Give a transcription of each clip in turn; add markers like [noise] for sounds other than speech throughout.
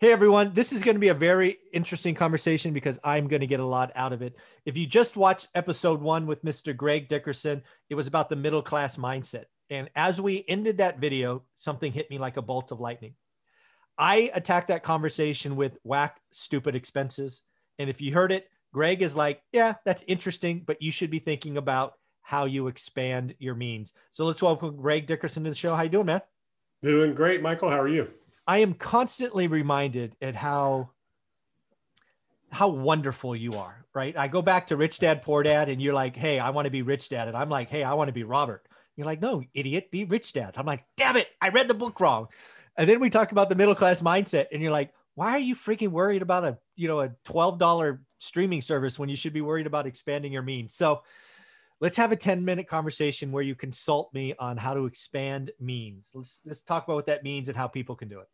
Hey everyone, this is going to be a very interesting conversation because I'm going to get a lot out of it. If you just watched episode one with Mr. Greg Dickerson, it was about the middle class mindset. And as we ended that video, something hit me like a bolt of lightning. I attacked that conversation with whack, stupid expenses. And if you heard it, Greg is like, yeah, that's interesting, but you should be thinking about how you expand your means. So let's welcome Greg Dickerson to the show. How you doing, man? Doing great, Michael. How are you? I am constantly reminded at how how wonderful you are, right? I go back to Rich Dad Poor Dad, and you're like, "Hey, I want to be Rich Dad," and I'm like, "Hey, I want to be Robert." You're like, "No, idiot, be Rich Dad." I'm like, "Damn it, I read the book wrong." And then we talk about the middle class mindset, and you're like, "Why are you freaking worried about a you know a twelve dollar streaming service when you should be worried about expanding your means?" So let's have a 10 minute conversation where you consult me on how to expand means. Let's let's talk about what that means and how people can do it.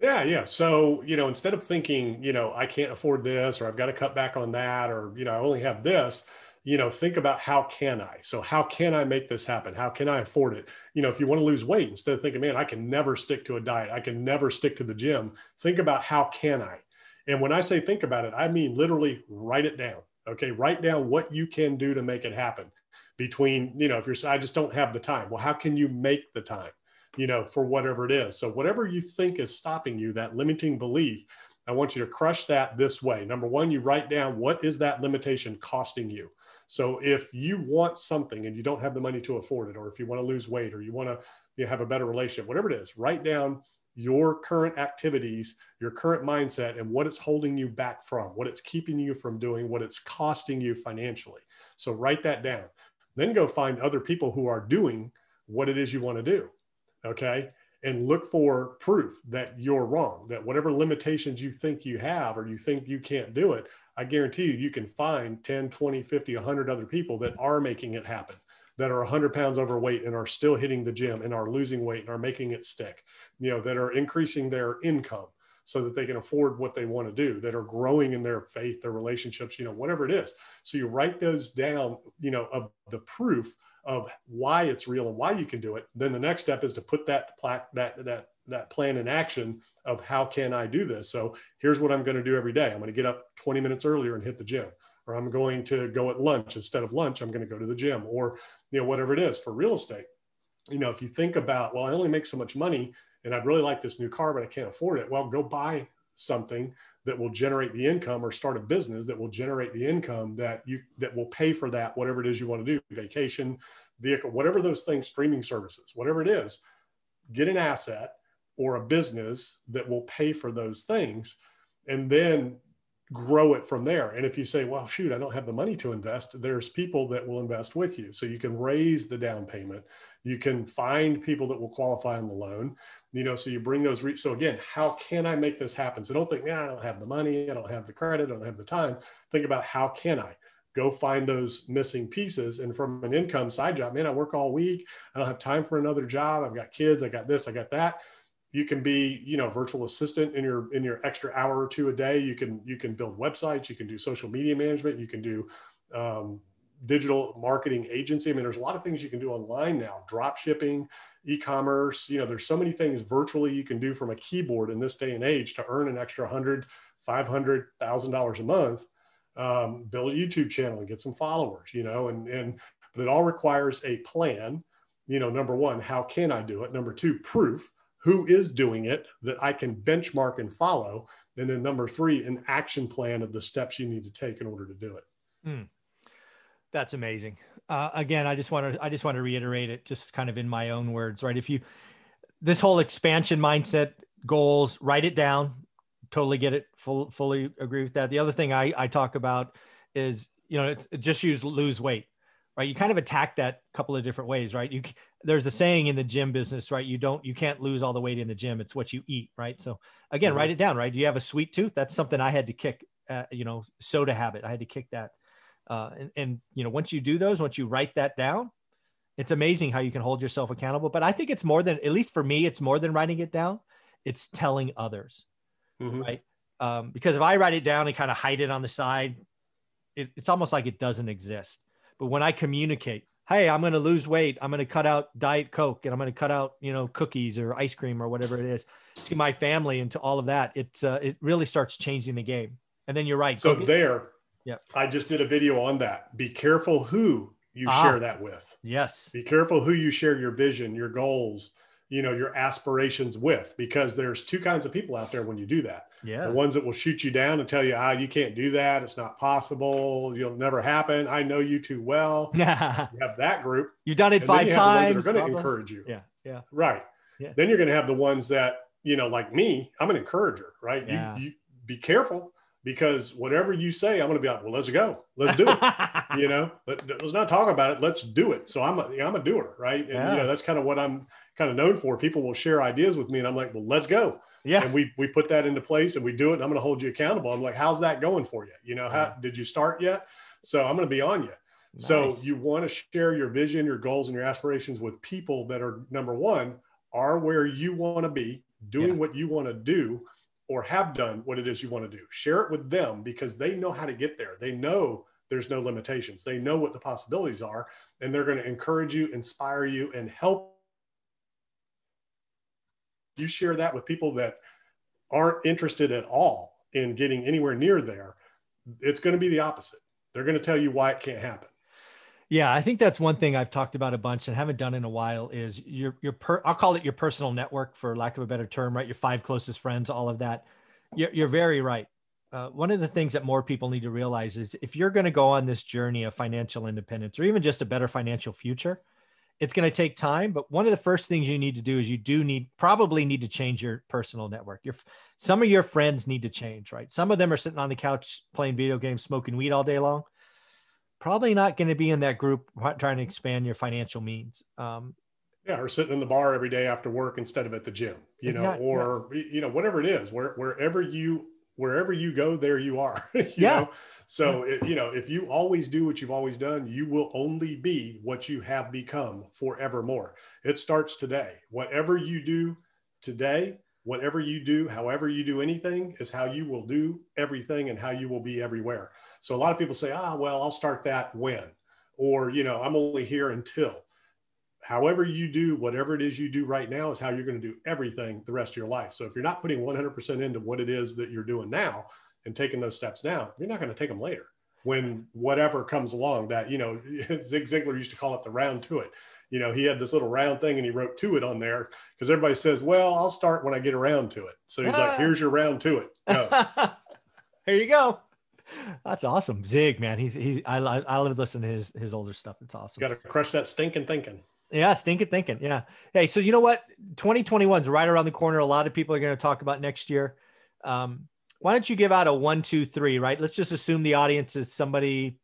Yeah, yeah. So, you know, instead of thinking, you know, I can't afford this or I've got to cut back on that or, you know, I only have this, you know, think about how can I? So, how can I make this happen? How can I afford it? You know, if you want to lose weight, instead of thinking, man, I can never stick to a diet, I can never stick to the gym, think about how can I? And when I say think about it, I mean literally write it down. Okay. Write down what you can do to make it happen between, you know, if you're, I just don't have the time. Well, how can you make the time? You know, for whatever it is. So whatever you think is stopping you, that limiting belief, I want you to crush that this way. Number one, you write down what is that limitation costing you. So if you want something and you don't have the money to afford it, or if you want to lose weight, or you want to you have a better relationship, whatever it is, write down your current activities, your current mindset, and what it's holding you back from, what it's keeping you from doing, what it's costing you financially. So write that down. Then go find other people who are doing what it is you want to do okay? And look for proof that you're wrong that whatever limitations you think you have or you think you can't do it i guarantee you you can find 10 20 50 100 other people that are making it happen that are 100 pounds overweight and are still hitting the gym and are losing weight and are making it stick you know that are increasing their income so that they can afford what they want to do that are growing in their faith their relationships you know whatever it is so you write those down you know of the proof of why it's real and why you can do it, then the next step is to put that that that that plan in action of how can I do this. So here's what I'm going to do every day. I'm going to get up 20 minutes earlier and hit the gym, or I'm going to go at lunch instead of lunch. I'm going to go to the gym, or you know whatever it is for real estate. You know, if you think about, well, I only make so much money, and I'd really like this new car, but I can't afford it. Well, go buy something that will generate the income or start a business that will generate the income that you that will pay for that whatever it is you want to do vacation vehicle whatever those things streaming services whatever it is. Get an asset or a business that will pay for those things and then grow it from there. And if you say well shoot i don't have the money to invest there's people that will invest with you. So you can raise the down payment you can find people that will qualify on the loan you know so you bring those re- so again how can i make this happen? So don't think yeah i don't have the money i don't have the credit i don't have the time. Think about how can i go find those missing pieces? And from an income side job man i work all week i don't have time for another job i've got kids i got this i got that. You can be you know virtual assistant in your in your extra hour or two a day. You can you can build websites you can do social media management you can do um, digital marketing agency. I mean there's a lot of things you can do online now drop shipping e-commerce you know there's so many things virtually you can do from a keyboard in this day and age to earn an extra hundred, five hundred thousand dollars a month um, build a youtube channel and get some followers you know and and but it all requires a plan. You know number one how can i do it? Number two proof who is doing it that i can benchmark and follow? And then number three an action plan of the steps you need to take in order to do it. Mm. That's amazing. Uh, again, I just want to I just want to reiterate it, just kind of in my own words, right? If you this whole expansion mindset goals, write it down. Totally get it. Full, fully agree with that. The other thing I I talk about is you know it's just use lose weight, right? You kind of attack that a couple of different ways, right? You there's a saying in the gym business, right? You don't you can't lose all the weight in the gym. It's what you eat, right? So again, mm-hmm. write it down, right? Do you have a sweet tooth? That's something I had to kick. Uh, you know, soda habit. I had to kick that uh, and, and, you know, once you do those, once you write that down, it's amazing how you can hold yourself accountable. But I think it's more than, at least for me, it's more than writing it down. It's telling others, mm-hmm. right? Um, because if I write it down and kind of hide it on the side, it, it's almost like it doesn't exist. But when I communicate hey, I'm going to lose weight. I'm going to cut out diet Coke and I'm going to cut out, you know, cookies or ice cream or whatever it is to my family and to all of that. It's, uh, it really starts changing the game. And then you're right. So there, yeah, I just did a video on that. Be careful who you ah, share that with. Yes. Be careful who you share your vision, your goals, you know, your aspirations with, because there's two kinds of people out there when you do that. Yeah. The ones that will shoot you down and tell you, ah, you can't do that. It's not possible. You'll never happen. I know you too well. [laughs] Yeah. you have that group. You've done it five times. They're going to encourage you. Yeah. Yeah. Right. Yeah. Then you're going to have the ones that, you know, like me, I'm an encourager, right? Yeah. You, you be careful because whatever you say, I'm going to be like, well, let's go, let's do it. [laughs] you know, but let's not talk about it. Let's do it. So I'm a, I'm a doer, right? And yeah. you know, that's kind of what I'm kind of known for. People will share ideas with me, and I'm like, well, let's go. Yeah. And we we put that into place, and we do it. And I'm going to hold you accountable. I'm like, how's that going for you? You know, how yeah. did you start yet? So I'm going to be on you. Nice. So you want to share your vision, your goals, and your aspirations with people that are number one are where you want to be, doing yeah. what you want to do or have done what it is you want to do. Share it with them because they know how to get there. They know there's no limitations. They know what the possibilities are, and they're going to encourage you, inspire you, and help. You share that with people that aren't interested at all in getting anywhere near there, it's going to be the opposite. They're going to tell you why it can't happen. Yeah, I think that's one thing I've talked about a bunch and haven't done in a while is your your per I'll call it your personal network for lack of a better term, right? Your five closest friends, all of that. You're, you're very right. Uh, one of the things that more people need to realize is if you're going to go on this journey of financial independence or even just a better financial future, it's going to take time. But one of the first things you need to do is you do need probably need to change your personal network. Your some of your friends need to change, right? Some of them are sitting on the couch playing video games, smoking weed all day long probably not going to be in that group trying to expand your financial means. Um, yeah, or sitting in the bar every day after work instead of at the gym, you exactly, know, or yeah. you know, whatever it is, where wherever you wherever you go, there you are. [laughs] you yeah. Know? So yeah. It, you know, if you always do what you've always done, you will only be what you have become forevermore. It starts today. Whatever you do today, whatever you do, however you do anything, is how you will do everything and how you will be everywhere. So a lot of people say, ah, well, I'll start that when, or, you know, I'm only here until. However, you do whatever it is you do right now is how you're going to do everything the rest of your life. So if you're not putting 100% into what it is that you're doing now and taking those steps now, you're not going to take them later when whatever comes along that, you know, [laughs] Zig Ziglar used to call it the round to it. You know, he had this little round thing and he wrote to it on there because everybody says, well, I'll start when I get around to it. So he's like, here's your round to it. [laughs] Here you go. That's awesome. Zig, man. He's he I I love listening to his his older stuff. It's awesome. Got to crush that stinking thinking. Yeah, stinking thinking. Yeah. Hey, so you know what? 2021 is right around the corner. A lot of people are going to talk about next year. Um, why don't you give out a one, two, three, right? Let's just assume the audience is somebody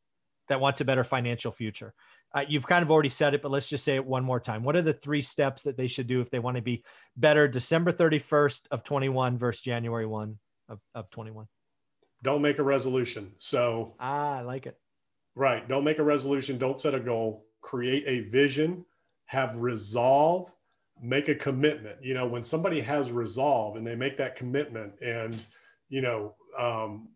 that wants a better financial future. Uh, you've kind of already said it, but let's just say it one more time. What are the three steps that they should do if they want to be better December 31st of 21 versus January 1 of, of 21? don't make a resolution. So ah, I like it. Right. Don't make a resolution. Don't set a goal. Create a vision. Have resolve. Make a commitment. You know, when somebody has resolve and they make that commitment, and you know, um,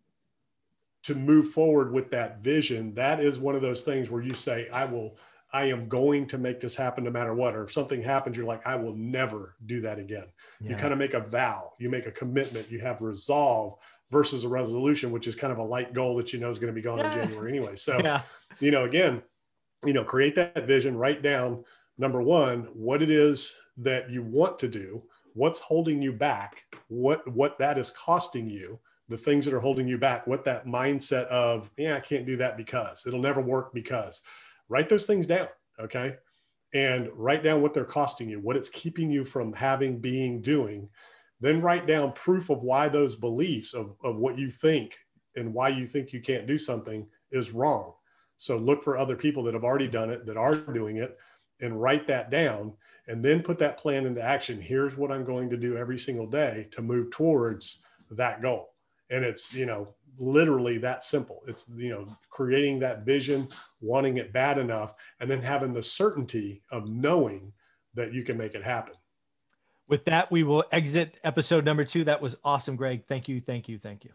to move forward with that vision, that is one of those things where you say, "I will." I am going to make this happen no matter what. Or if something happens, you're like, I will never do that again. Yeah. You kind of make a vow, you make a commitment, you have resolve versus a resolution, which is kind of a light goal that you know is going to be gone yeah. in January anyway. So, [laughs] yeah. you know, again, you know, create that vision, write down number one, what it is that you want to do, what's holding you back, what what that is costing you, the things that are holding you back, what that mindset of, yeah, I can't do that because it'll never work because. Write those things down, okay? And write down what they're costing you, what it's keeping you from having, being, doing then write down proof of why those beliefs of, of what you think and why you think you can't do something is wrong. So look for other people that have already done it, that are doing it, and write that down and then put that plan into action. Here's what I'm going to do every single day to move towards that goal. And it's, you know, literally that simple. It's, you know, creating that vision, wanting it bad enough, and then having the certainty of knowing that you can make it happen with that, we will exit episode number two. That was awesome, Greg. Thank you, thank you, thank you.